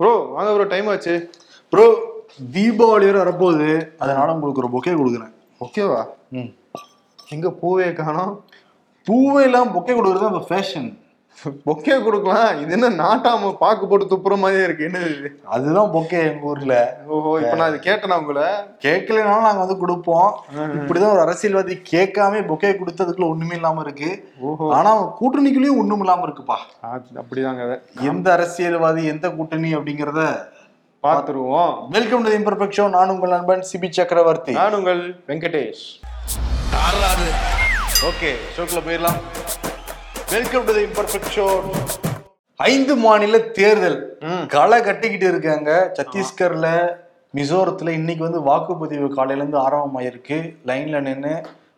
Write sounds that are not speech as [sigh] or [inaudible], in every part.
Bro வாங்க bro time ஆச்சு. Bro Deepavali வரை வரப்போகுது. அதனால உங்களுக்கு ஒரு பொக்கே கொடுக்குறேன். ஓகேவா ம். எங்க பூவே காணோம்? பூவே எல்லாம் பொக்கே கொடுக்குறது தான் இப்போ ஃபேஷன் பொக்கே கொடுக்கலாம். இது என்ன நாட்டாம பாக்கு போட்டு துப்புற மாதிரியே இருக்கு. என்ன இது? அதுதான் பொக்கே எங்க ஊர்ல. ஓஹோ இப்ப நான் இது கேட்டேனா உங்களை? கேட்கலனாலும் நாங்க வந்து கொடுப்போம். இப்படிதான் ஒரு அரசியல்வாதி கேட்காம பொக்கே கொடுத்ததுக்குள்ள ஒண்ணுமே இல்லாம இருக்கு. ஓஹோ. ஆனா கூட்டணிக்குள்ளேயும் ஒண்ணும் இல்லாம இருக்குப்பா. ஆ, அப்படிதாங்க எந்த அரசியல்வாதி எந்த கூட்டணி அப்படிங்கறத பார்த்துருவோம். வெல்கம் டு இம்பர்ஃபெக்ட் ஷோ நான் உங்கள் நண்பன் சிபி சக்கரவர்த்தி. நான் உங்கள் வெங்கடேஷ். ஓகே ஷோக்குள்ள போயிடலாம். வெல்கம் டு இம்பர்ஃபெக்ட் ஷோ ஐந்து மாநில தேர்தல். களை கட்டிக்கிட்டு இருக்காங்க. சத்தீஸ்கர்ல மிசோரத்துல இன்னைக்கு வந்து வாக்குப்பதிவு காலையில இருந்து ஆரம்பமாயிருக்கு. லைன்ல நின்று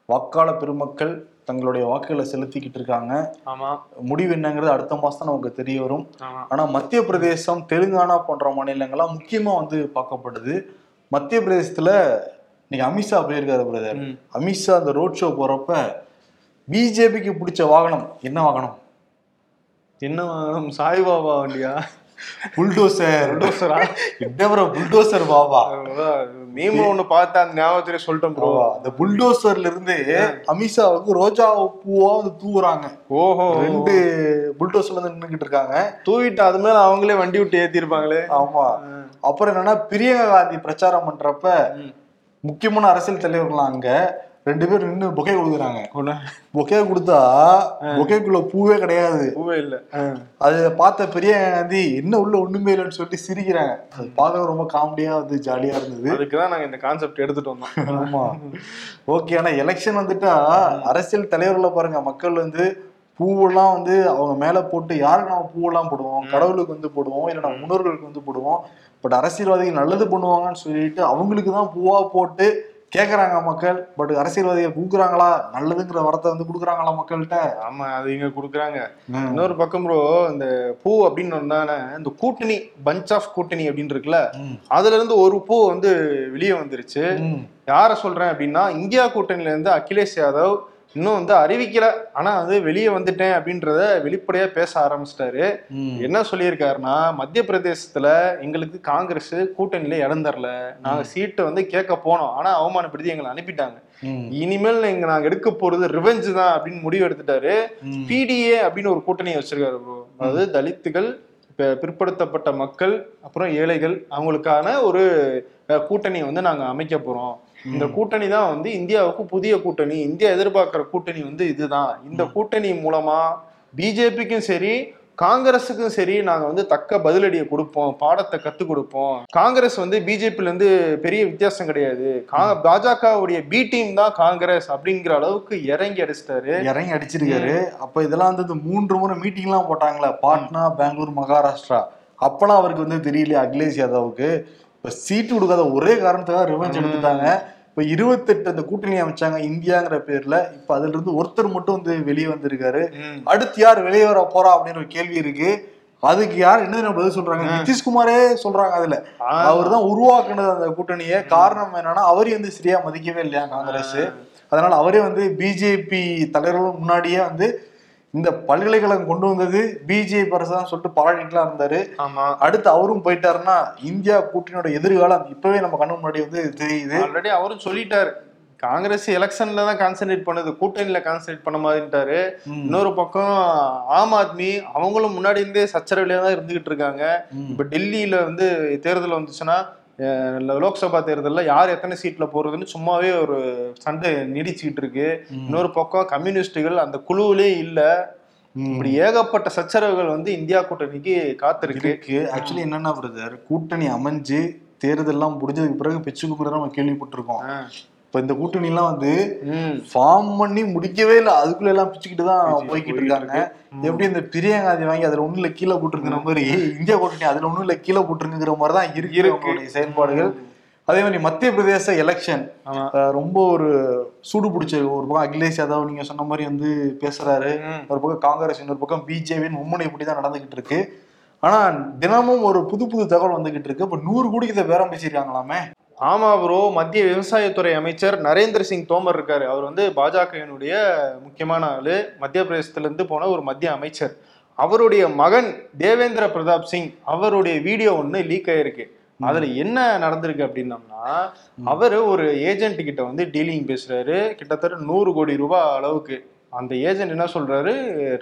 வாக்காள பெருமக்கள் தங்களுடைய வாக்குகளை செலுத்திக்கிட்டு இருக்காங்க. ஆமா. முடிவு என்னங்கிறது அடுத்த மாசம் தான் நமக்கு தெரிய வரும். ஆமா. ஆனா மத்திய பிரதேசம் தெலுங்கானா போன்ற மாநிலங்கள்லாம் முக்கியமா வந்து பார்க்கப்படுது. மத்திய பிரதேசத்துல இன்னைக்கு அமித்ஷா போயிருக்காரு பிரதர். அமித்ஷா அந்த ரோட் ஷோ போறப்ப பிஜேபிக்கு பிடிச்ச வாகனம் என்ன வாகனம்? என்ன வாங்கணும் சாய்பாபா வண்டியா? புல்டோசர். புல்டோசரா? என்ன ப்ரோ புல்டோசர் பாபா? மீம் ஒண்ணு பார்த்தா அந்த ஞாபகத்திலே சொல்லிட்டேன் ப்ரோ அந்த புல்டோசர்ல இருந்து அமித்ஷாவுக்கு ரோஜா பூவா வந்து தூவுறாங்க. ஓஹோ. ரெண்டு புல்டோசர்ல இருந்து நின்னுகிட்டு இருக்காங்க. தூவிட்டு அது மேல அவங்களே வண்டி விட்டு ஏத்திருப்பாங்களே. ஆமா. அப்புறம் என்னன்னா பிரியங்கா காந்தி பிரச்சாரம் பண்றப்ப. முக்கியமான அரசியல் தலைவர்கள்லாம் அங்க. ரெண்டு பேரும் நின்று பொக்கே கொடுக்குறாங்க. ஒண்ணு. பொக்கே கொடுத்தா பொக்கேக்குள்ள பூவே கிடையாது. பூவே இல்ல. அது பார்த்த பிரியங்கா காந்தி என்ன உள்ள ஒண்ணுமே இல்லைன்னு சொல்லிட்டு சிரிக்கிறாங்க. அது பார்க்க ரொம்ப காமெடியா வந்து ஜாலியா இருந்தது. அதுக்குதான் நாங்க இந்த கான்செப்ட் எடுத்துட்டு வந்தோம். ஆமா. ஓகே ஆனா எலெக்ஷன் வந்துட்டா அரசியல் தலைவர்களை பாருங்க மக்கள் வந்து பூவெல்லாம் வந்து அவங்க மேல போட்டு யாருக்கு நம்ம பூவெல்லாம் போடுவோம்? கடவுளுக்கு வந்து போடுவோம் இல்ல நம்ம முன்னோர்களுக்கு வந்து போடுவோம். பட் அரசியல்வாதிகள் நல்லது பண்ணுவாங்கன்னு சொல்லிட்டு அவங்களுக்கு தான் பூவா போட்டு கேக்குறாங்க மக்கள் பட் அரசியல்வாதிகள் கொடுக்குறாங்களா நல்லதுங்கிற வரத்தை வந்து கொடுக்குறாங்களா மக்கள்கிட்ட? ஆமா அது இங்க குடுக்குறாங்க. இன்னொரு பக்கம் ப்ரோ இந்த பூ அப்படின்னு வந்தானே இந்த கூட்டணி பஞ்ச் ஆஃப் கூட்டணி அப்படின்னு இருக்குல்ல. அதுல இருந்து ஒரு பூ வந்து வெளியே வந்துருச்சு. யார சொல்றேன் அப்படின்னா இந்தியா கூட்டணியில இருந்து அகிலேஷ் யாதவ் இன்னும் வந்து அறிவிக்கல. ஆனா வந்து வெளியே வந்துட்டேன் அப்படின்றத வெளிப்படையா பேச ஆரம்பிச்சிட்டாரு. என்ன சொல்லியிருக்காருன்னா மத்திய பிரதேசத்துல எங்களுக்கு காங்கிரஸ் கூட்டணியில இடம் தரல. நாங்க சீட்டை வந்து கேட்க போனோம். ஆனா அவமானப்படுத்தி எங்களை அனுப்பிட்டாங்க. இனிமேல் இங்க நாங்க எடுக்க போறது ரிவெஞ்ச் தான் அப்படின்னு முடிவு எடுத்துட்டாரு. பிடிஏ அப்படின்னு ஒரு கூட்டணி வச்சிருக்காரு ப்ரோ அதாவது தலித்துகள் பிற்படுத்தப்பட்ட மக்கள் அப்புறம் ஏழைகள் அவங்களுக்கான ஒரு கூட்டணியை வந்து நாங்க அமைக்க போறோம். இந்த கூட்டணி தான் வந்து இந்தியாவுக்கு புதிய கூட்டணி இந்தியா எதிர்பார்க்கிற கூட்டணி வந்து இதுதான். இந்த கூட்டணி மூலமா பிஜேபிக்கும் சரி காங்கிரஸுக்கும் சரி நாங்க வந்து தக்க பதிலடியை கொடுப்போம் பாடத்தை கத்து கொடுப்போம். காங்கிரஸ் வந்து பிஜேபில இருந்து பெரிய வித்தியாசம் கிடையாது. கா- பாஜகவுடைய பி டீம் தான் காங்கிரஸ் அப்படிங்கிற அளவுக்கு இறங்கி அடிச்சிட்டாரு. இறங்கி அடிச்சிருக்காரு. அப்ப இதெல்லாம் வந்து மூன்று முறை மீட்டிங் எல்லாம் போட்டாங்களே பாட்னா பெங்களூர் மகாராஷ்டிரா. அப்பெல்லாம் அவருக்கு வந்து தெரியல அகிலேஷ் யாதவுக்கு? இப்ப சீட்டு கொடுக்காத ஒரே காரணத்துக்காக ரிவெஞ்ச் எடுத்துட்டாங்க. இப்ப இருபத்தெட்டு அந்த கூட்டணி அமைச்சாங்க இந்தியாங்கிற பேர்ல. இப்ப அதுல இருந்து ஒருத்தர் மட்டும் வந்து வெளியே வந்திருக்காரு. அடுத்து யார் வெளியே வர போறா அப்படின்னு ஒரு கேள்வி இருக்கு. அதுக்கு யார் என்ன பதில் சொல்றாங்க? நிதிஷ்குமாரே சொல்றாங்க அதுல. அவர் தான் உருவாக்குனது அந்த கூட்டணியை. காரணம் என்னன்னா அவரையும் வந்து சரியா மதிக்கவே இல்லையா காங்கிரஸ். அதனால அவரே வந்து பிஜேபி தலைவர்கள் முன்னாடியே வந்து இந்த பல்கலைக்கழகம் கொண்டு வந்தது பிஜேபி அரசு தான் சொல்லிட்டு பாராட்டிட்டுலாம் இருந்தாரு. ஆமா. அடுத்து அவரும் போயிட்டாருன்னா இந்தியா கூட்டணியோட எதிர்காலம் இப்பவே நம்ம கண்ணு முன்னாடி வந்து தெரியுது. ஆல்ரெடி அவரும் சொல்லிட்டாரு. காங்கிரஸ் எலெக்ஷன்ல தான் கான்சென்ட்ரேட் பண்ணுது கூட்டணியில கான்சென்ட்ரேட் பண்ண மாதிரிட்டாரு இன்னொரு பக்கம் ஆம் ஆத்மி அவங்களும் முன்னாடி இருந்தே சச்சரவிலே தான் இருந்துகிட்டு இருக்காங்க. இப்ப டெல்லியில வந்து தேர்தல் வந்துச்சுன்னா லோக்சபா தேர்தல்ல யார் எத்தனை சீட்ல போறதுன்னு சும்மாவே ஒரு சண்டை நீடிச்சுக்கிட்டு இருக்கு. இன்னொரு பக்கம் கம்யூனிஸ்டுகள் அந்த குழுவிலே இல்ல. இப்படி ஏகப்பட்ட சச்சரவுகள் வந்து இந்தியா கூட்டணிக்கு காத்திருக்கு. ஆக்சுவலி என்னன்னா பிரதர் கூட்டணி அமைஞ்சு தேர்தல்லாம் முடிஞ்சதுக்கு பிறகு பிச்சு கும்பிட நம்ம கேள்விப்பட்டிருக்கோம். இப்ப இந்த கூட்டணி எல்லாம் வந்து. ஃபார்ம் பண்ணி முடிக்கவே இல்லை. அதுக்குள்ள எல்லாம் பிச்சுக்கிட்டு தான் போய்கிட்டு இருக்காங்க. எப்படி இந்த பிரியங்காதி வாங்கி அதுல ஒண்ணுல கீழே போட்டுருக்கிற மாதிரி இந்தியா கூட்டணி அதுல ஒண்ணுல கீழே போட்டுருங்கிற மாதிரி தான் இருக்கு. அவங்களுடைய செயல்பாடுகள். அதே மாதிரி மத்திய பிரதேச எலெக்ஷன் ரொம்ப ஒரு சூடு பிடிச்ச ஒரு பக்கம் அகிலேஷ் யாதவ் நீங்க சொன்ன மாதிரி வந்து பேசுறாரு. ஒரு பக்கம் காங்கிரஸ் இன்னொரு பக்கம் பிஜேபின்னு மும்முனை இப்படி தான் நடந்துகிட்டு இருக்கு. ஆனா தினமும் ஒரு புது புது தகவல் வந்துகிட்டு இருக்கு. இப்ப நூறு கோடிக்கு இதை பேரம் பேசியிருக்காங்களாமே. ஆமா ப்ரோ மத்திய விவசாயத்துறை அமைச்சர் நரேந்திர சிங் தோமர் இருக்காரு. அவர் வந்து பாஜகவினுடைய முக்கியமான ஆளு. மத்திய பிரதேசத்துல இருந்து போன ஒரு மத்திய அமைச்சர். அவருடைய மகன் தேவேந்திர பிரதாப் சிங் அவருடைய வீடியோ ஒண்ணு லீக் ஆயிருக்கு. அதுல என்ன நடந்திருக்கு அப்படின்னம்னா அவர் ஒரு ஏஜென்ட் கிட்ட வந்து டீலிங் பேசுறாரு. கிட்டத்தட்ட நூறு கோடி ரூபாய் அளவுக்கு. அந்த ஏஜென்ட் என்ன சொல்றாரு?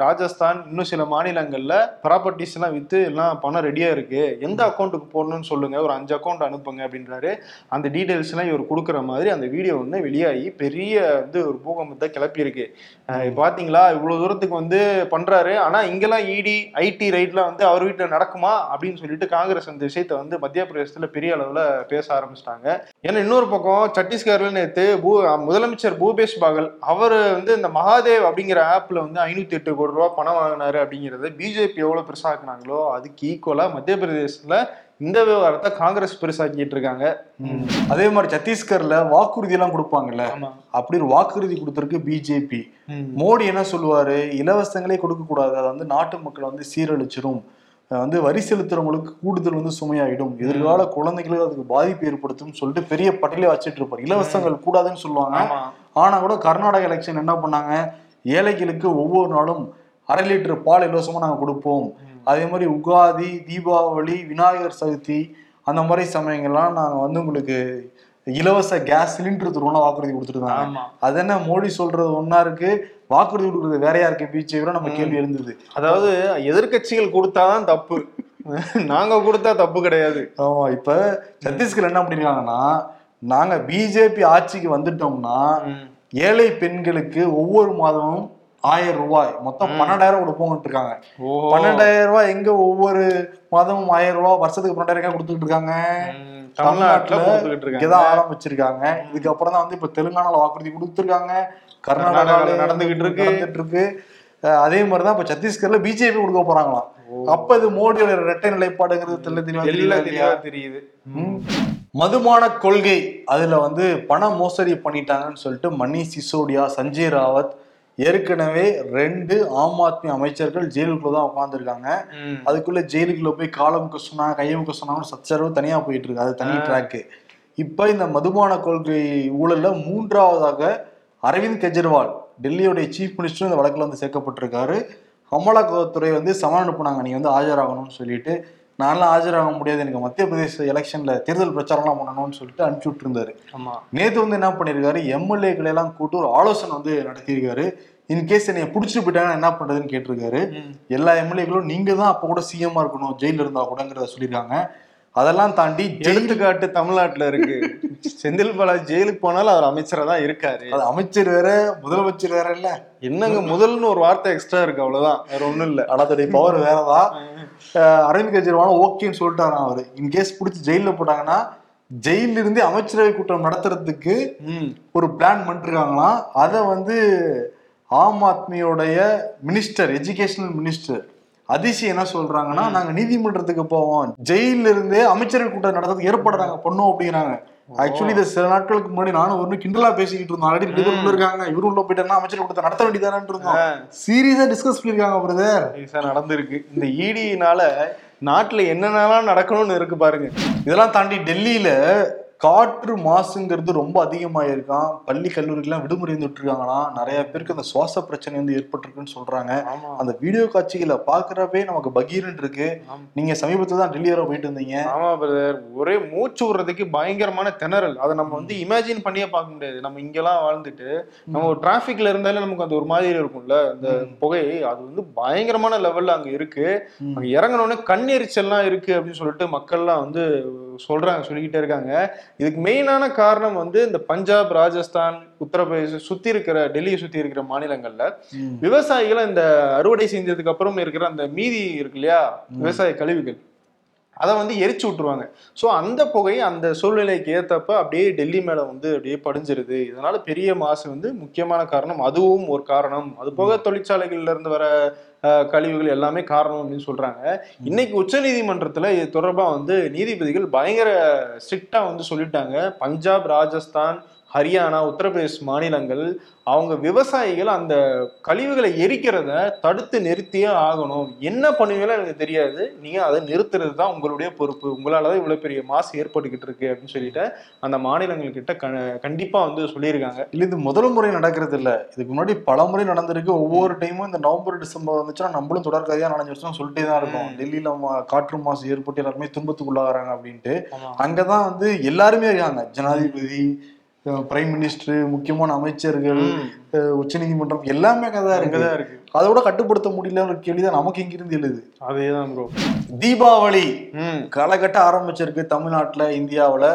ராஜஸ்தான் இன்னும் சில மாநிலங்கள்ல ப்ராப்பர்ட்டிஸ் எல்லாம் வித்து எல்லாம் பணம் ரெடியா இருக்கு. எந்த அக்கௌண்ட்டுக்கு போடணும்னு சொல்லுங்க. ஒரு அஞ்சு அக்கௌண்ட் அனுப்புங்க அப்படின்றாரு. அந்த டீடைல்ஸ் எல்லாம் இவர் கொடுக்குற மாதிரி அந்த வீடியோ ஒன்று வெளியாகி பெரிய வந்து ஒரு பூகம்பத்தை கிளப்பியிருக்கு பாத்தீங்களா? இவ்வளவு தூரத்துக்கு வந்து பண்றாரு. ஆனா இங்கெல்லாம் இடி ஐடி ரைட்லாம் வந்து அவர் வீட்டுல நடக்குமா? அப்படின்னு சொல்லிட்டு காங்கிரஸ் அந்த விஷயத்தை வந்து மத்திய பிரதேசத்துல பெரிய அளவுல பேச ஆரம்பிச்சிட்டாங்க. ஏன்னா இன்னொரு பக்கம் சத்தீஸ்கர்ல நேத்து பூ முதலமைச்சர் பூபேஷ் பாகல் அவர் வந்து இந்த மகாதேவ் அப்படிங்கிற ஆப்ல வந்து ஐநூத்தி எட்டு கோடி ரூபாய் பணம் வாங்கினாரு அப்படிங்கறத பிஜேபி எவ்வளவு பெருசாக்குனாங்களோ அதுக்கு ஈக்குவலா மத்திய பிரதேசத்துல இந்த விவகாரத்தை காங்கிரஸ் பெருசாக்கிட்டு இருக்காங்க. அதே மாதிரி சத்தீஸ்கர்ல வாக்குறுதி எல்லாம் கொடுப்பாங்கல்ல? அப்படி ஒரு வாக்குறுதி கொடுத்திருக்கு பிஜேபி. மோடி என்ன சொல்லுவாரு? இலவசங்களே கொடுக்க கூடாது. அதை வந்து நாட்டு மக்களை வந்து சீரழிச்சிரும். வந்து வரி செலுத்துறவங்களுக்கு கூடுதல் வந்து சுமையாயிடும். எதிர்கால குழந்தைகளுக்கு அதுக்கு பாதிப்பு ஏற்படுத்தும் சொல்லிட்டு பெரிய பட்டியலே வச்சிட்டு இருப்பாரு. இலவசங்கள் கூடாதுன்னு சொல்லுவாங்க. ஆனா கூட கர்நாடக எலெக்ஷன் என்ன பண்ணாங்க? ஏழைகளுக்கு ஒவ்வொரு நாளும் அரை லிட்டர் பால் இலவசமா நாங்க கொடுப்போம். அதே மாதிரி உகாதி தீபாவளி விநாயகர் சதுர்த்தி அந்த மாதிரி சமயங்கள்லாம் நாங்க வந்து உங்களுக்கு இலவச கேஸ் சிலிண்டர் தருவோம்னா வாக்குறுதி கொடுத்துருந்தாங்க. அது என்ன மோடி சொல்றது ஒன்னா இருக்கு? வாக்குறுதி கொடுக்கறது வேறையா இருக்கு பிஜேபி நம்ம கேள்வி எழுந்தது. அதாவது எதிர்க்கட்சிகள் கொடுத்தாதான் தப்பு. நாங்க கொடுத்தா தப்பு கிடையாது. ஆமா இப்ப சத்தீஸ்கர் என்ன பண்ணிருக்காங்கன்னா நாங்க பிஜேபி ஆட்சிக்கு வந்துட்டோம்னா ஏழை பெண்களுக்கு ஒவ்வொரு மாதமும் ஆயிரம் ரூபாய் மொத்தம் பன்னெண்டாயிரம் கொடுப்போம்னு இருக்காங்க. பன்னெண்டாயிரம் ரூபாய் எங்க ஒவ்வொரு மாதமும் ஆயிரம் ரூபாய் வருஷத்துக்கு பன்னெண்டாயிரம் கொடுத்துட்டு இருக்காங்க? தமிழ்நாட்டுல இங்கதான் ஆரம்பிச்சிருக்காங்க. இதுக்கப்புறம் தான் வந்து இப்ப தெலுங்கானால வாக்குறுதி கொடுத்துருக்காங்க. கர்நாடகால நடந்துகிட்டு இருக்கு. நடந்துட்டு இருக்கு. அஹ் அதே மாதிரிதான் இப்ப சத்தீஸ்கர்ல பிஜேபி கொடுக்க போறாங்களாம். அப்ப இது மோடியோட இரட்டை நிலைப்பாடுங்கிறது தெல்ல தெளிவா தெரியுது ம். மதுபான கொள்கை அதுல வந்து பண மோசடி பண்ணிட்டாங்கன்னு சொல்லிட்டு மணீஷ் சிசோடியா சஞ்சய் ராவத் ஏற்கனவே ரெண்டு ஆம் ஆத்மி அமைச்சர்கள் ஜெயிலுக்குள்ள தான் உட்காந்துருக்காங்க. அதுக்குள்ள ஜெயிலுக்குள்ள போய் காலமுக்க சொன்னாங்க கையமுக்க சொன்னாங்கன்னு சச்சரவு தனியா போயிட்டு இருக்கு அது தனி ட்ராக்கு இப்ப இந்த மதுபான கொள்கை ஊழல்ல மூன்றாவதாக அரவிந்த் கெஜ்ரிவால் டெல்லியோடைய சீஃப் மினிஸ்டர் இந்த வழக்குல வந்து சேர்க்கப்பட்டிருக்காரு. அமலாக்கத்துறை வந்து சமன் அனுப்புனாங்க. நீங்க வந்து ஆஜராகணும்னு சொல்லிட்டு. நான்லாம் ஆஜராக முடியாது. எனக்கு மத்திய பிரதேச எலெக்ஷன்ல தேர்தல் பிரச்சாரம்லாம் பண்ணணும்னு சொல்லிட்டு அனுப்பிச்சு விட்டுருந்தாரு. ஆமா. நேத்து வந்து என்ன பண்ணிருக்காரு? எம்எல்ஏக்களை எல்லாம் கூட்டு ஒரு ஆலோசனை வந்து நடத்தியிருக்காரு. இன்கேஸ் என்னைய புடிச்சிட்டு போயிட்டாங்கன்னா என்ன பண்றதுன்னு கேட்டிருக்காரு. எல்லா எம்எல்ஏக்களும் நீங்க தான் அப்ப கூட சிஎம்மா இருக்கணும். ஜெயில இருந்தா கூடங்கிறத சொல்லியிருக்காங்க. அதெல்லாம் தாண்டி எடுத்துக்காட்டு தமிழ்நாட்டுல இருக்கு. செந்தில் பாலாஜி ஜெயிலுக்கு போனாலும் அவர் அமைச்சரா தான் இருக்காரு. அது அமைச்சர் வேற முதலமைச்சர் வேற இல்ல. என்னங்க முதல்னு ஒரு வார்த்தை எக்ஸ்ட்ரா இருக்கு அவ்வளவுதான். வேற ஒண்ணும் இல்ல. அதோடைய பவர் வேறதான் அரவிந்த் கெஜ்ரிவாலும் ஓகேன்னு சொல்லிட்டாராம் அவரு. இன்கேஸ் பிடிச்சி ஜெயில போட்டாங்கன்னா ஜெயில இருந்து அமைச்சரவை கூட்டம் நடத்துறதுக்கு ஒரு பிளான் பண்ணிருக்காங்களாம். அதை வந்து ஆம் ஆத்மியோடைய மினிஸ்டர் எஜுகேஷனல் மினிஸ்டர் அதிசி என்ன சொல்றாங்கன்னா நாங்க நீதிமன்றத்துக்கு போவோம். ஜெயில இருந்தே அமைச்சரவை கூட்டம் நடத்துறதுக்கு ஏற்பாடு நாங்க பண்ணோம் அப்படிங்கிறாங்க ஆக்சுவலி இது சில நாட்களுக்கு முன்னாடி நானும் ஒரு கிண்டலா பேசிக்கிட்டு இருந்தோம். ஆல்ரெடி ரெண்டு பேர் உள்ள இருக்காங்க இவரு உள்ள போயிட்டா அமைச்சர் கூட்டத்தை நடத்த வேண்டியதானு இருந்தோம். சீரியஸா டிஸ்கஸ் பண்ணிருக்காங்க பிரதர் ஈஸா நடந்திருக்கு. இந்த ஈடினால நாட்டுல என்னென்னலாம் நடக்கணும்னு இருக்கு பாருங்க. இதெல்லாம் தாண்டி டெல்லியில காற்று மாசுங்கிறது ரொம்ப அதிகமாயிருக்கான் பள்ளி கல்லூரிக்கெல்லாம் விடுமுறை வந்து விட்டுருக்காங்களாம் நிறைய பேருக்கு அந்த சுவாச பிரச்சனை வந்து ஏற்பட்டிருக்குன்னு சொல்றாங்க. அந்த வீடியோ காட்சிகளை பாக்குறப்பே நமக்கு பகீரன் இருக்கு. நீங்க சமீபத்துல தான் டெல்லி வரை போயிட்டு இருந்தீங்க ஆமா பிரதர் ஒரே மூச்சு விடுறதுக்கு பயங்கரமான திணறல். அதை நம்ம வந்து இமேஜின் பண்ணியே பார்க்க முடியாது. நம்ம இங்கெல்லாம் வாழ்ந்துட்டு நம்ம ஒரு டிராபிக்ல இருந்தாலே நமக்கு அது ஒரு மாதிரி இருக்கும்ல. இந்த புகை அது வந்து பயங்கரமான லெவல்ல அங்க இருக்கு. அங்க இறங்கினோடனே கண்ணெரிச்சல்லாம் இருக்கு அப்படின்னு சொல்லிட்டு மக்கள்லாம் வந்து சொல்றாங்க சொல்லிக்கிட்டே இருக்காங்க. இதுக்கு மெயினான காரணம் வந்து இந்த பஞ்சாப் ராஜஸ்தான் உத்தரப்பிரதேசம் சுத்தி இருக்கிற டெல்லியை சுத்தி இருக்கிற மாநிலங்கள்ல. விவசாயிகளை இந்த அறுவடை செஞ்சதுக்கு அப்புறம் இருக்கிற அந்த மீதி இருக்கு இல்லையா? விவசாய கழிவுகள். அதை வந்து எரிச்சு விட்டுருவாங்க. ஸோ அந்த புகை அந்த சூழ்நிலைக்கு ஏத்தப்ப அப்படியே டெல்லி மேல வந்து அப்படியே படிஞ்சிருது. இதனால பெரிய மாசு வந்து முக்கியமான காரணம். அதுவும் ஒரு காரணம். அது போக தொழிற்சாலைகள்ல இருந்து வர கழிவுகள் எல்லாமே காரணம் அப்படின்னு சொல்றாங்க. இன்னைக்கு உச்ச நீதிமன்றத்துல இது தொடர்பா வந்து நீதிபதிகள் பயங்கர ஸ்ட்ரிக்டா வந்து சொல்லிட்டாங்க. பஞ்சாப் ராஜஸ்தான் ஹரியானா உத்தரப்பிரதேஷ் மாநிலங்கள் அவங்க விவசாயிகள் அந்த கழிவுகளை எரிக்கிறத தடுத்து நிறுத்தியே ஆகணும். என்ன பண்ணுவீங்களோ எனக்கு தெரியாது. நீங்க அதை நிறுத்துறது தான் உங்களுடைய பொறுப்பு. உங்களால தான் இவ்வளவு பெரிய மாசு ஏற்பட்டுக்கிட்டு இருக்கு அப்படின்னு சொல்லிட்டு அந்த மாநிலங்கள் கிட்ட க- கண்டிப்பா வந்து சொல்லியிருக்காங்க. இல்ல இது முதல் முறை நடக்கிறது இல்ல. இதுக்கு முன்னாடி பல முறை நடந்திருக்கு. ஒவ்வொரு டைமும் இந்த நவம்பர் டிசம்பர் வந்துச்சுன்னா நம்மளும் தொடர்கதையா நனைஞ்சு வருஷம் சொல்லிட்டே தான் இருக்கும். டெல்லியில மா- காற்று மாசு ஏற்பட்டு எல்லாருமே துன்பத்துக்குள்ளாகிறாங்க அப்படின்ட்டு. ஆமா. அங்கதான் வந்து எல்லாருமே இருக்காங்க. ஜனாதிபதி பிரைம் மினிஸ்டர் முக்கியமான அமைச்சர்கள். உச்ச நீதிமன்றம் எல்லாமே அங்கதான் இருக்கு. அங்கதான் இருக்கு அதோட கட்டுப்படுத்த முடியல ஒரு கேள்விதான் நமக்கு இங்கிருந்து எழுது. அதேதான் ப்ரோ தீபாவளி ம். காலகட்ட ஆரம்பிச்சிருக்கு தமிழ்நாட்டுல இந்தியாவுல.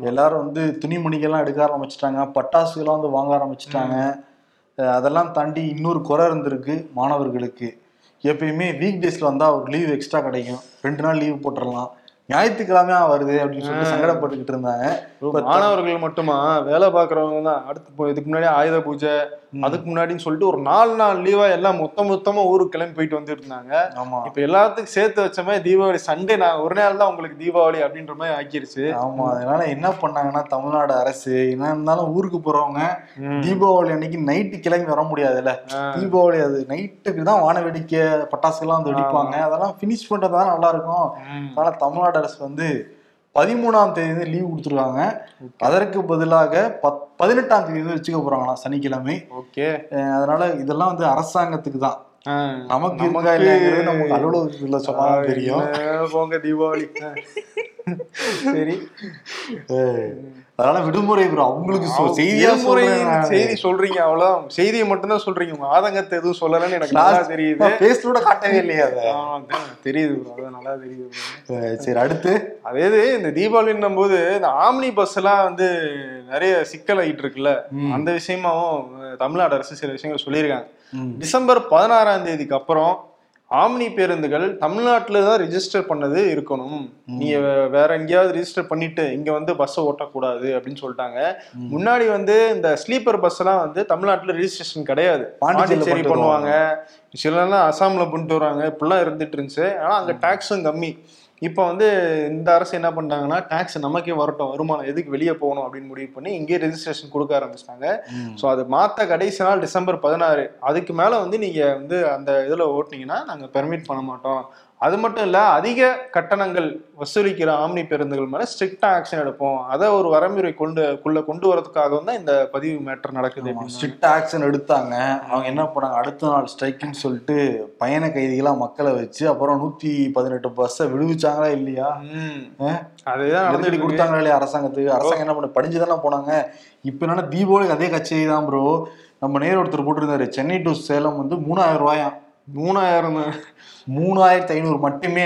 எல்லாரும் வந்து துணிமணிகள்லாம் எடுக்க ஆரம்பிச்சிட்டாங்க. பட்டாசுகள்லாம் வந்து வாங்க ஆரம்பிச்சிட்டாங்க. அதெல்லாம் தாண்டி இன்னொரு குறை இருந்திருக்கு மாணவர்களுக்கு. எப்பயுமே வீக் டேஸ்ல வந்தா ஒரு லீவ் எக்ஸ்ட்ரா கிடைக்கும். ரெண்டு நாள் லீவ் போட்டுறலாம். ஞாயிற்றுக்கிழமையா வருது அப்படின்னு சொல்லிட்டு சங்கடப்பட்டுக்கிட்டு இருந்தாங்க. மாணவர்கள் மட்டுமா? வேலை பாக்குறவங்க தான். அடுத்து இதுக்கு முன்னாடி ஆயுத பூஜை அதுக்கு முன்னாடின்னு சொல்லிட்டு ஒரு நாலு நாள் லீவா எல்லாம் மொத்த மொத்தமா ஊருக்கு கிளம்பி போயிட்டு வந்துட்டு இருந்தாங்க இப்ப எல்லாத்துக்கும் சேர்த்து வச்ச மாதிரி தீபாவளி சண்டே நான் ஒரு நாள் தான் உங்களுக்கு தீபாவளி அப்படின்ற மாதிரி ஆக்கிருச்சு. ஆமா அதனால என்ன பண்ணாங்கன்னா தமிழ்நாடு அரசு என்ன இருந்தாலும் ஊருக்கு போறவங்க தீபாவளி அன்னைக்கு நைட்டு கிளம்பி வர முடியாதுல்ல. தீபாவளி அது நைட்டுக்கு தான் வான வேடிக்கை பட்டாசுலாம் வந்து வெடிப்பாங்க. அதெல்லாம் ஃபினிஷ் பண்றதா நல்லா இருக்கும். அதனால தமிழ்நாடு அரசு வந்து பதிமூணாம் தேதி வந்து லீவ் கொடுத்துருவாங்க அதற்கு பதிலாக பத் பதினெட்டாம் தேதி வந்து வச்சுக்க போறாங்களாம் சனிக்கிழமை. ஓகே அதனால இதெல்லாம் வந்து அரசாங்கத்துக்கு தான். நமக்கு நமக்கு- அலுவலகத்துல சொன்னாலும் தெரியும். போங்க தீபாவளி. சரி. அதனால விடுமுறை bro. அவங்களுக்கு செய்தியா. செய்தி சொல்றீங்க அவ்வளவுதான். செய்தியை மட்டும்தான் சொல்றீங்க. உங்க ஆதங்கத்தை எதுவும் சொல்லலன்னு எனக்கு நல்லா தெரியுது. கூட காட்டவே இல்லையா அதை. தெரியுது நல்லா தெரியுது சரி அடுத்து? அதே இந்த தீபாவளின்னும் போது இந்த ஆம்னி பஸ் எல்லாம் வந்து நிறைய சிக்கல் ஆயிட்டு இருக்குல்ல அந்த விஷயமாவும் தமிழ்நாடு அரசு சில விஷயங்கள் சொல்லியிருக்காங்க. டிசம்பர் பதினாறாம் தேதிக்கு அப்புறம் ஆம்னி பேருந்துகள் தமிழ்நாட்டுல தான் ரிஜிஸ்டர் பண்ணது இருக்கணும். நீங்க வே- வேற எங்கேயாவது ரிஜிஸ்டர் பண்ணிட்டு இங்க வந்து பஸ் ஓட்டக்கூடாது அப்படின்னு சொல்லிட்டாங்க. முன்னாடி வந்து இந்த ஸ்லீப்பர் பஸ் எல்லாம் வந்து தமிழ்நாட்டுல ரிஜிஸ்ட்ரேஷன் கிடையாது. பாண்டிச்சேரி பண்ணுவாங்க. சிலர்லாம் அசாம்ல பண்ணிட்டு வராங்க. இப்படிலாம் இருந்துட்டு இருந்துச்சு. ஆனா அங்க டாக்ஸும் கம்மி. இப்போ வந்து இந்த அரசு என்ன பண்ணிட்டாங்கன்னா டாக்ஸ் நமக்கே வரட்டும் வருமானம் எதுக்கு வெளியே போகணும் அப்படின்னு முடிவு பண்ணி இங்கேயே ரெஜிஸ்ட்ரேஷன் கொடுக்க ஆரம்பிச்சிட்டாங்க. ஸோ அது மாத்த கடைசி நாள் டிசம்பர் பதினாறு. அதுக்கு மேல வந்து நீங்க வந்து அந்த இதுல ஓட்டுனீங்கன்னா நாங்க பெர்மிட் பண்ண மாட்டோம். அது மட்டும் இல்ல அதிக கட்டணங்கள் வசூலிக்கிற ஆம்னி பேருந்துகள் மேல ஸ்ட்ரிக்டா ஆக்ஷன் எடுப்போம். அதை ஒரு வரமுறை கொண்டு குள்ள கொண்டு வரதுக்காகவும் தான் இந்த பதிவு மேட்டர் நடக்குது ஸ்ட்ரிக்ட் ஆக்ஷன் எடுத்தாங்க. அவங்க என்ன பண்ணாங்க? அடுத்த நாள் ஸ்ட்ரைக்குன்னு சொல்லிட்டு பயண கைதிகளா மக்களை வச்சு அப்புறம் நூத்தி பதினெட்டு பஸ்ஸை விடுவிச்சாங்களா இல்லையா? அதேதான் நடந்துட்டு. கொடுத்தாங்களா இல்லையா அரசாங்கத்துக்கு? அரசாங்கம் என்ன பண்ண படிஞ்சு தானே போனாங்க. இப்ப என்னன்னா தீபாவளி அதே கச்சேரி தான் ப்ரோ நம்ம நேர் ஒருத்தர் போட்டிருந்தாரு சென்னை டு சேலம் வந்து மூணாயிரம் ரூபாயாம். மூணாயிரம். மூணாயிரத்தி ஐநூறு மட்டுமே.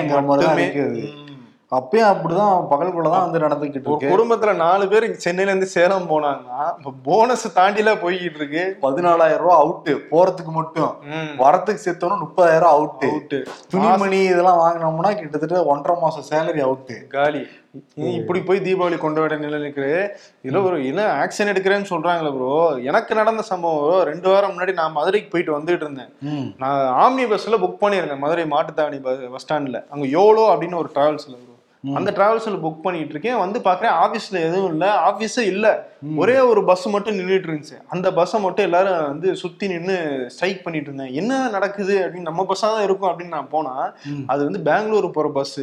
இருக்குது ம். அப்பயும் அப்படிதான் பகல்குள்ள தான் வந்து நடந்துகிட்டு ஒரு இருக்கு குடும்பத்துல நாலு பேர் சென்னையில இருந்து சேலம் போனாங்கன்னா இப்ப போனஸ் தாண்டில போய்கிட்டு இருக்கு பதினாலாயிரம் ரூபாய் அவுட்டு போறதுக்கு மட்டும். வரத்துக்கு சேர்த்தோம்னா முப்பதாயிரம் அவுட்டு அவுட்டு துணிமணி இதெல்லாம் வாங்கினோம்னா கிட்டத்தட்ட ஒன்றரை மாசம் சேலரி அவுட்டு காலி இப்படி போய் தீபாவளி கொண்டாட நிலை இருக்கு இதுல ஒரு இல்ல ஆக்ஷன் எடுக்கிறேன்னு சொல்றாங்களே ப்ரோ எனக்கு நடந்த சம்பவம். ரெண்டு வாரம் முன்னாடி நான் மதுரைக்கு போயிட்டு வந்துட்டு இருந்தேன். நான் ஆம்னி பஸ்ல புக் பண்ணியிருந்தேன். மதுரை மாட்டுத்தாவணி பஸ் ஸ்டாண்ட்ல அங்க யோலோ அப்படின்னு ஒரு டிராவல்ஸ்ல அந்த டிராவல்ஸ்ல புக் பண்ணிட்டு இருக்கேன் வந்து பாக்குறேன் ஆபீஸ்ல எதுவும் இல்ல. ஆபீஸே இல்ல. ஒரே ஒரு பஸ் மட்டும் நின்றுட்டு இருந்துச்சு அந்த பஸ்ஸை மட்டும் எல்லாரும் வந்து சுத்தி நின்னு ஸ்ட்ரைக் பண்ணிட்டு இருந்தேன் என்ன நடக்குது அப்படின்னு நம்ம பஸ்ஸா தான் இருக்கும் அப்படின்னு நான் போனா அது வந்து பெங்களூர் போற பஸ்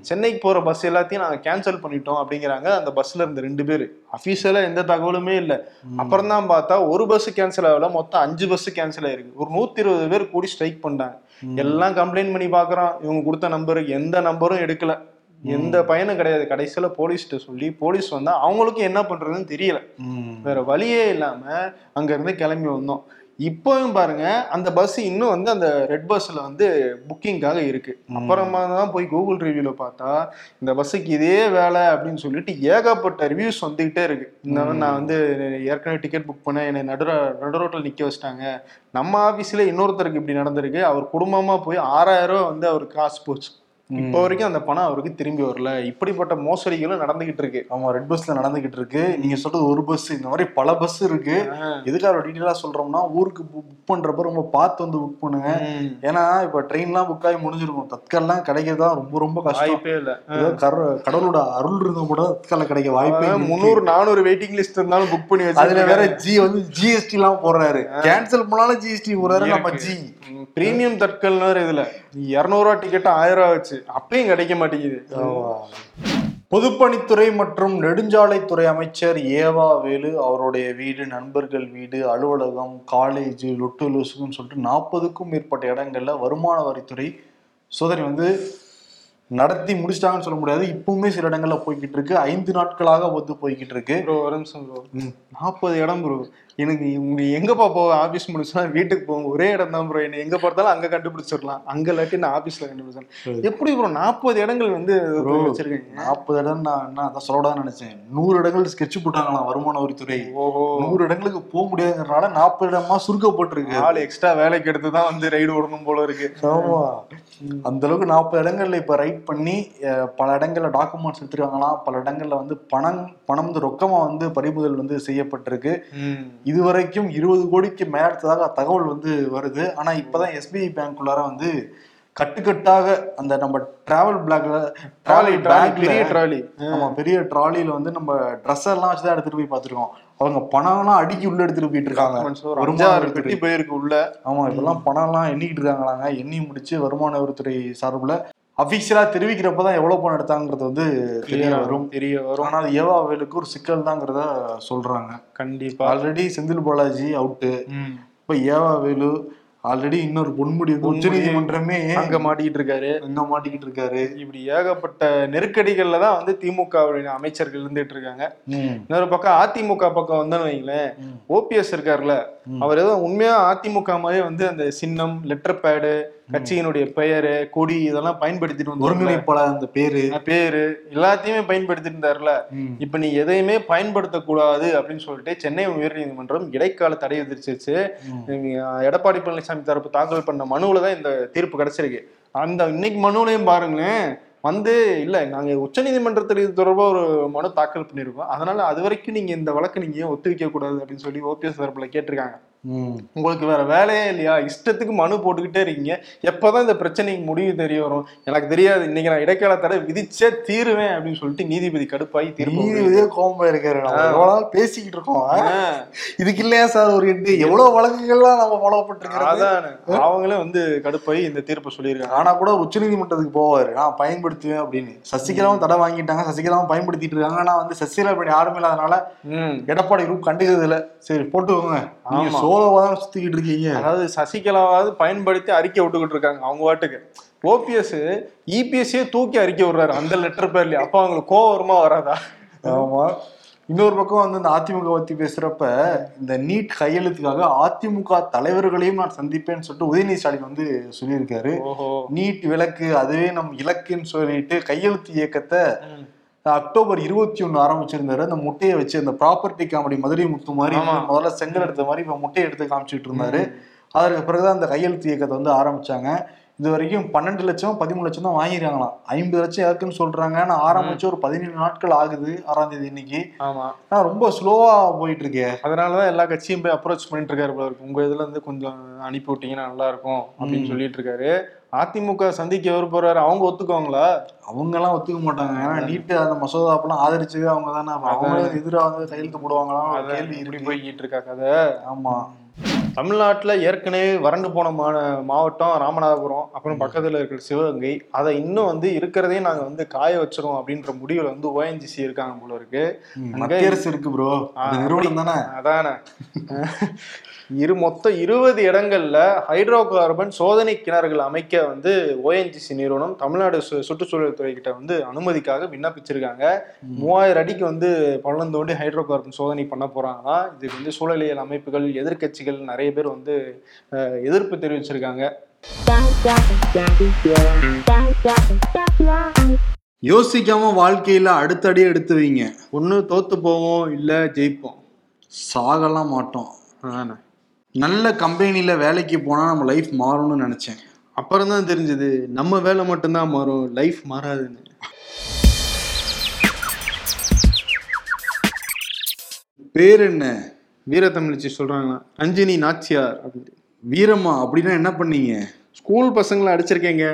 சென்னைக்கு போற பஸ் எல்லாத்தையும் நாங்க கேன்சல் பண்ணிட்டோம் அப்படிங்கிறாங்க அந்த பஸ்ல இருந்த ரெண்டு பேர். அபிஷியலா எந்த தகவலுமே இல்ல. அப்புறம் தான் பார்த்தா ஒரு பஸ் கேன்சல் ஆகல. மொத்தம் அஞ்சு பஸ் கேன்சல் ஆயிருக்கு. ஒரு நூத்தி இருபது பேர் கூடி ஸ்ட்ரைக் பண்ணாங்க எல்லாம் கம்ப்ளைண்ட் பண்ணி பாக்குறோம் இவங்க கொடுத்த நம்பருக்கு எந்த நம்பரும் எடுக்கல. எந்த பயனும் கிடையாது. கடைசியில போலீஸ்கிட்ட சொல்லி போலீஸ் வந்தா அவங்களுக்கும் என்ன பண்றதுன்னு தெரியல. வேற வழியே இல்லாம அங்க இருந்து கிளம்பி வந்தோம். இப்போவும் பாருங்க அந்த பஸ் இன்னும் வந்து அந்த ரெட் பஸ்ல வந்து புக்கிங்காக இருக்கு. அப்புறமா தான் போய் கூகுள் ரிவ்யூல பார்த்தா இந்த பஸ்ஸுக்கு இதே வேலை அப்படின்னு சொல்லிட்டு ஏகப்பட்ட ரிவ்யூஸ் வந்துகிட்டே இருக்கு. இந்த நான் வந்து ஏற்கனவே டிக்கெட் புக் பண்ணேன். என்னை நடு நடு ரோட்டில் நிக்க வச்சிட்டாங்க. நம்ம ஆபீஸ்ல இன்னொருத்தருக்கு இப்படி நடந்திருக்கு. அவர் குடும்பமா போய் ஆறாயிரம் ரூபாய் வந்து அவருக்கு காசு போச்சு. இப்போ வரைக்கும் அந்த பணம் அவருக்கு திரும்பி வரல. இப்படிப்பட்ட மோசடிகளும் நடந்துகிட்டு இருக்கு. ஆமா ரெட் பஸ்ல நடந்துகிட்டு இருக்கு. நீங்க சொல்றது ஒரு பஸ் இந்த மாதிரி பல பஸ் இருக்கு. எதுக்காக டீட்டெயிலா சொல்றோம்னா ஊருக்கு புக் பண்றப்ப ரொம்ப பார்த்து வந்து புக் பண்ணுங்க. ஏன்னா இப்ப ட்ரெயின்லாம் புக் ஆகி முடிஞ்சிருக்கும். தற்கால்லாம் கிடைக்கிறதா ரொம்ப ரொம்ப கஷ்டம். இல்ல. கடவுளோட அருள் இருந்தா கூட தற்கால கிடைக்க வாய்ப்பே. முந்நூறு நானூறு வெயிட்டிங் லிஸ்ட் இருந்தாலும் புக் பண்ணி அதுல வேற வச்சு ஜி வந்து ஜிஎஸ்டி எல்லாம் போடுறாரு. கேன்சல் பண்ணாலும் ஜிஎஸ்டி போடுறாரு நம்ம ஜி பிரீமியம் வேற இதுல. இருநூறுவா டிக்கெட் ஆயிரம் ரூபா வச்சு அப்பயும் கிடைக்க மாட்டேங்குது. பொதுப்பணித்துறை மற்றும் நெடுஞ்சாலைத்துறை அமைச்சர் ஏவா வேலு அவருடைய வீடு நண்பர்கள் வீடு அலுவலகம் காலேஜ் லொட்டு லொசுக்குன்னு சொல்லிட்டு நாற்பதுக்கும் மேற்பட்ட இடங்கள்ல வருமான வரித்துறை சோதனை வந்து நடத்தி முடிச்சிட்டாங்கன்னு சொல்ல முடியாது. இப்பவுமே சில இடங்கள்ல போய்கிட்டு இருக்கு. ஐந்து நாட்களாக வந்து போய்கிட்டு இருக்கு. ப்ரோ ஒரு நிமிஷம் ப்ரோ நாற்பது இடம் ப்ரோ எனக்கு உங்க எங்கப்பா போக ஆபீஸ் முடிச்சா வீட்டுக்கு போகும் ஒரே இடம் தான் ப்ரோ என்ன எங்க பார்த்தாலும் அங்க கண்டுபிடிச்சிடலாம். அங்க இல்லாட்டி நான் ஆபீஸ்ல கண்டுபிடிச்சேன் எப்படி ப்ரோ நாற்பது இடங்கள் வந்து Bro, வச்சிருக்கீங்க? நாற்பது இடம் நான் என்ன அதான் சொல்லக்கூடாதுன்னு நினைச்சேன். நூறு இடங்கள் ஸ்கெட்ச் போட்டாங்களாம் வருமான வரித்துறை. நூறு இடங்களுக்கு போக முடியாதுங்கிறனால நாற்பது இடமா சுருக்கப்பட்டிருக்கு. ஆள் எக்ஸ்ட்ரா வேலைக்கு எடுத்து தான் வந்து ரைடு ஓடணும் போல இருக்கு. ஆமா. அந்த அளவுக்கு நாற்பது இடங்கள்ல இப்ப ரைட் பண்ணி அஹ், பல இடங்கள்ல டாக்குமெண்ட்ஸ் எடுத்துருக்காங்களாம். பல இடங்கள்ல வந்து பணம் பணம் வந்து ரொக்கமா வந்து பறிமுதல் வந்து செய்யப்பட்டிருக்கு. இதுவரைக்கும் இருபது கோடிக்கு மேலத்ததாக தகவல் வந்து வருது. ஆனா இப்பதான் எஸ்பிஐ பேங்க்குள்ளார வந்து கட்டுக்கட்டாக அந்த நம்ம டிராவல் பிளாக்ல ட்ராலி பெரிய ட்ராலி ஆமா பெரிய ட்ராலில வந்து நம்ம ட்ரெஸ் எல்லாம் வச்சுதான் எடுத்துட்டு போய் பார்த்திருக்கோம். அவங்க பணம்லாம் அடுக்கி உள்ள எடுத்துட்டு போயிட்டு இருக்காங்க. வருமான. பெட்டி போயிருக்கு உள்ள. ஆமா இப்பெல்லாம் பணம் எல்லாம் எண்ணிக்கிட்டு இருக்காங்களாங்க. எண்ணி முடிச்சு வருமான வரித்துறை சார்பில் அபிஷியலா தெரிவிக்கிறப்பதான் எவ்வளவு பணம் எடுத்தாங்கிறது வந்து தெரிய வரும். தெரிய வரும். ஆனா அது ஏவா வேலுக்கு ஒரு சிக்கல் தாங்கிறத சொல்றாங்க. கண்டிப்பா. Already Senthil Balaji out. இப்ப ஏவா வேலு ஆல்ரெடி இன்னொரு பொன்முடி உச்ச நீதிமன்றமே அங்க மாட்டிக்கிட்டு இருக்காரு எங்க மாட்டிக்கிட்டு இருக்காரு இப்படி ஏகப்பட்ட நெருக்கடிகள்ல தான் வந்து திமுக அமைச்சர்கள் இருந்துட்டு இருக்காங்க இன்னொரு பக்கம் அதிமுக பக்கம் வந்தோன்னு வைங்களேன். ஓபிஎஸ் இருக்காருல்ல. அவர் ஏதோ உண்மையா அதிமுக மாதிரி வந்து அந்த சின்னம் லெட்டர் பேடு கட்சியினுடைய பெயரு கொடி இதெல்லாம் பயன்படுத்திட்டு வந்து ஒருங்கிணைப்பாளர் அந்த பேரு. பேரு எல்லாத்தையுமே பயன்படுத்திட்டு இருந்தாருல இப்ப நீ எதையுமே பயன்படுத்தக்கூடாது அப்படின்னு சொல்லிட்டு சென்னை உயர்நீதிமன்றம் இடைக்கால தடை விதிச்சிருச்சு. எடப்பாடி பழனிசாமி தரப்பு தாக்கல் பண்ண மனுவுல தான் இந்த தீர்ப்பு கிடைச்சிருக்கு. அந்த இன்னைக்கு மனுவிலையும் பாருங்களேன் வந்து இல்ல நாங்க உச்சநீதிமன்றத்தில் இது தொடர்பா ஒரு மனு தாக்கல் பண்ணியிருக்கோம். அதனால அது வரைக்கும் நீங்க இந்த வழக்கு நீங்க ஏன் ஒத்துழைக்க கூடாது அப்படின்னு சொல்லி ஓபிஎஸ் தரப்புல கேட்டிருக்காங்க. உங்களுக்கு வேற வேலையே இல்லையா? இஷ்டத்துக்கு மனு போட்டுக்கிட்டே இருக்கீங்க. எப்பதான் இந்த பிரச்சனைக்கு முடிவு தெரிய வரும்? எனக்கு தெரியாது. இன்னைக்கு நான் இடைக்கால தடை விதிச்சே தீருவேன் அப்படின்னு சொல்லிட்டு நீதிபதி கடுப்பாகி தீர்ப்பு நீதிபதியே கோபமா இருக்காரு நம்ம நாள் பேசிக்கிட்டு இருக்கோம் இதுக்கு இல்லையா சார் ஒரு எட்டு எவ்வளவு வழக்குகள்லாம் நம்ம ஃபாலோ பண்ணிருக்கிறது அதானே அவங்களே வந்து கடுப்பாகி இந்த தீர்ப்பு சொல்லியிருக்காங்க. ஆனா கூட உச்சநீதிமன்றத்துக்கு போவாரு. நான் பயன்படுத்துவேன் அப்படின்னு. சசிகலாவும் தடை வாங்கிட்டாங்க. சசிகலாவும் பயன்படுத்திட்டு இருக்காங்க. ஆனா வந்து சசிகலா இப்படி யாருமே இல்லாதனால எடப்பாடி குரூப் கண்டுக்கிறது இல்ல சரி போட்டுக்கோங்க. நீங்க. சோலோவா தான் சுத்திக்கிட்டு இருக்கீங்க. அதாவது சசிகலாவாவது பயன்படுத்தி அறிக்கை விட்டுக்கிட்டு இருக்காங்க அவங்க வாட்டுக்கு ஓபிஎஸ் இபிஎஸ்ஸே தூக்கி அறிக்கை விடுறாரு அந்த லெட்டர் பேர்லயே. அப்ப அவங்களுக்கு கோவம் வருமா வராதா? ஆமா. இன்னொரு பக்கம் வந்து இந்த அதிமுக பத்தி பேசுறப்ப இந்த நீட் கையெழுத்துக்காக அதிமுக தலைவர்களையும் நான் சந்திப்பேன்னு சொல்லிட்டு உதயநிதி ஸ்டாலின் வந்து சொல்லியிருக்காரு. நீட் விலக்கு அதுவே நம் இலக்குன்னு சொல்லிட்டு கையெழுத்து இயக்கத்தை. அக்டோபர் இருபத்தி ஒண்ணு ஆரம்பிச்சிருந்தாரு. அந்த முட்டையை வச்சு அந்த ப்ராப்பர்ட்டி காமெடி மதுரை முத்து மாதிரி. முதல்ல செங்கல் எடுத்த மாதிரி இப்ப முட்டையை எடுத்து காமிச்சிட்டு இருந்தாரு. அதற்கு பிறகுதான் அந்த கையெழுத்து இயக்கத்தை வந்து ஆரம்பிச்சாங்க. இது வரைக்கும் பன்னெண்டு லட்சம் பதிமூணு லட்சம் தான் வாங்கிருக்காங்களாம் ஐம்பது லட்சம் இருக்குன்னு சொல்றாங்க. ஆனா ஆரம்பிச்சு ஒரு பதினேழு நாட்கள் ஆகுது ஆறாம் தேதி இன்னைக்கு. ஆமா. ஆனா ரொம்ப ஸ்லோவா போயிட்டு இருக்கே அதனாலதான் எல்லா கட்சியும் போய் அப்ரோச் பண்ணிட்டு இருக்காரு போல இருக்கு. உங்க இதுல இருந்து கொஞ்சம் அனுப்பி விட்டீங்கன்னா நல்லா இருக்கும் அப்படின்னு சொல்லிட்டு இருக்காரு. அதிமுக சந்திக்க எவர் போறாரு? அவங்க ஒத்துக்குவாங்களா? அவங்க எல்லாம் ஒத்துக்க மாட்டாங்க. ஏன்னா நீட்டு அந்த மசோதா அப்பெல்லாம் ஆதரிச்சது அவங்க தானே அவங்களுக்கு எதிராக வந்து கையெழுத்து போடுவாங்களா கேள்வி போய்கிட்டு இருக்கா கதை. ஆமா. தமிழ்நாட்டுல ஏற்கனவே வறண்டு போன மா- மாவட்டம் ராமநாதபுரம் அப்புறம் பக்கத்துல இருக்கிற சிவகங்கை அதை இன்னும் வந்து இருக்கிறதே நாங்க வந்து காய வச்சிரும் அப்படின்ற முடிவுல வந்து ஓஎன்ஜிசி இருக்காங்க போல இருக்கு. மத்திய அரசு இருக்கு ப்ரோ நிறுவனம் தானே? அதானே. [laughs] இரு மொத்தம் இருபது இடங்கள்ல ஹைட்ரோ கார்பன் சோதனை கிணறுகள் அமைக்க வந்து ஓஎன்ஜிசி நிறுவனம் தமிழ்நாடு சு- சுற்றுச்சூழல் துறை கிட்ட வந்து அனுமதிக்காக விண்ணப்பிச்சிருக்காங்க. மூவாயிரம் அடிக்கு வந்து பள்ளம் தோண்டி ஹைட்ரோ கார்பன் சோதனை பண்ண போறாங்களாம் இதுக்கு வந்து சூழலியல் அமைப்புகள் எதிர்க்கட்சிகள் நிறைய நிறைய பேர் வந்து எதிர்ப்பு தெரிவிச்சிருக்காங்க. யோசிக்காம வாழ்க்கையில அடுத்தடி எடுத்து வைங்க. ஒண்ணு தோத்து போவோம் இல்ல ஜெயிப்போம். சாகலாம் மாட்டோம். அதானே? நல்ல கம்பெனியில வேலைக்கு போனா நம்ம லைஃப் மாறும்னு நினைச்சேன். அப்புறம் தான் தெரிஞ்சது நம்ம வேலை மட்டும்தான் மாறும் லைஃப் மாறாதுன்னு. பேர் என்ன? வீரத்தமிழ்ச்சி சொல்றாங்களா? ரஞ்சினி நாச்சியார் அப்படின்னு. வீரம்மா அப்படின்னா என்ன பண்ணீங்க? ஸ்கூல் பசங்களை அடிச்சிருக்கேங்க.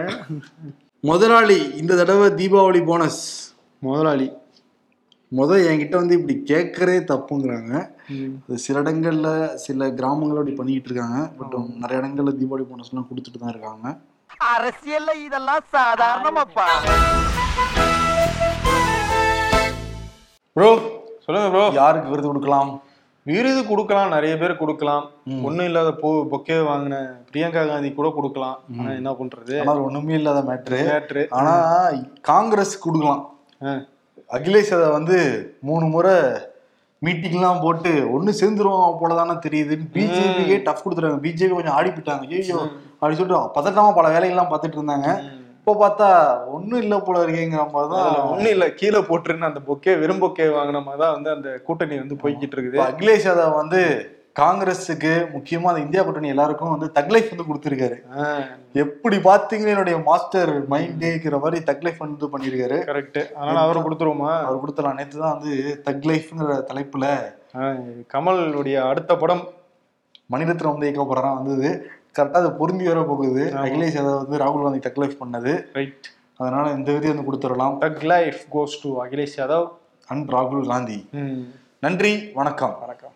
முதலாளி இந்த தடவை தீபாவளி போனஸ் முதலாளி. முத என்கிட்ட வந்து இப்படி கேட்கறே தப்புங்கிறாங்க. அது சில இடங்கள்ல சில கிராமங்கள்ல அப்படி பண்ணிக்கிட்டு இருக்காங்க. பட் நிறைய இடங்கள்ல தீபாவளி போனஸ் எல்லாம் கொடுத்துட்டு தான் இருக்காங்க. அரசியல்ல இதெல்லாம் சாதாரணமாப்பா. ப்ரோ சொல்லுங்க ப்ரோ யாருக்கு விருது கொடுக்கலாம்? விருது கொடுக்கலாம் நிறைய பேர் கொடுக்கலாம். ஒண்ணும் இல்லாத பூ பொக்கே வாங்கின பிரியங்கா காந்தி கூட கொடுக்கலாம். என்ன பண்றது? ஆனா அது ஒண்ணுமே இல்லாத மேட்ரு. மேட்ரு. ஆனா காங்கிரஸ் கொடுக்கலாம். அகிலேஷ் அதை வந்து மூணு முறை மீட்டிங்லாம் போட்டு ஒண்ணு சேர்ந்துருவோம் போலதானே தெரியுதுன்னு பிஜேபிக்கே டஃப் கொடுத்துருக்காங்க பிஜேபி கொஞ்சம் ஆடி போயிட்டாங்க ஐயோ அப்படி சொல்லிட்டு பதட்டமா பல வேலைகள்லாம் பார்த்துட்டு இருந்தாங்க. இப்போ பார்த்தா ஒண்ணும் இல்ல போல இருக்கேங்கிற மாதிரி தான் ஒண்ணும் இல்ல. கீழே போட்டுருன்னு அந்த பொக்கே வெறும் பொக்கே வாங்கின மாதிரி தான் வந்து அந்த கூட்டணி வந்து போய்கிட்டு இருக்குது. அகிலேஷ் யாதவ் வந்து காங்கிரஸுக்கு முக்கியமா அந்த இந்தியா கூட்டணி எல்லாருக்கும் வந்து தக்லைஃப் வந்து கொடுத்துருக்காரு. எப்படி பாத்தீங்கன்னா என்னுடைய மாஸ்டர் மைண்டேங்கிற மாதிரி தக்லைஃப் வந்து பண்ணியிருக்காரு கரெக்ட் அதனால அவரை கொடுத்துருவோமா? அவர் கொடுத்தலாம் நேற்று தான் வந்து தக் லைஃப்ங்கிற தலைப்புல ஆஹ் கமலுடைய அடுத்த படம். மணிரத்னம் வந்து இயக்க போறான் வந்தது. கரெக்டா அது பொருந்தி வர போகுது. அகிலேஷ் யாதவ் வந்து ராகுல் காந்தி தக் லைஃப் பண்ணது. ரைட் அதனால இந்த விதி வந்து கொடுத்துடலாம். Thug life goes to Akhilesh Yadav. And ராகுல் காந்தி. நன்றி வணக்கம். வணக்கம்.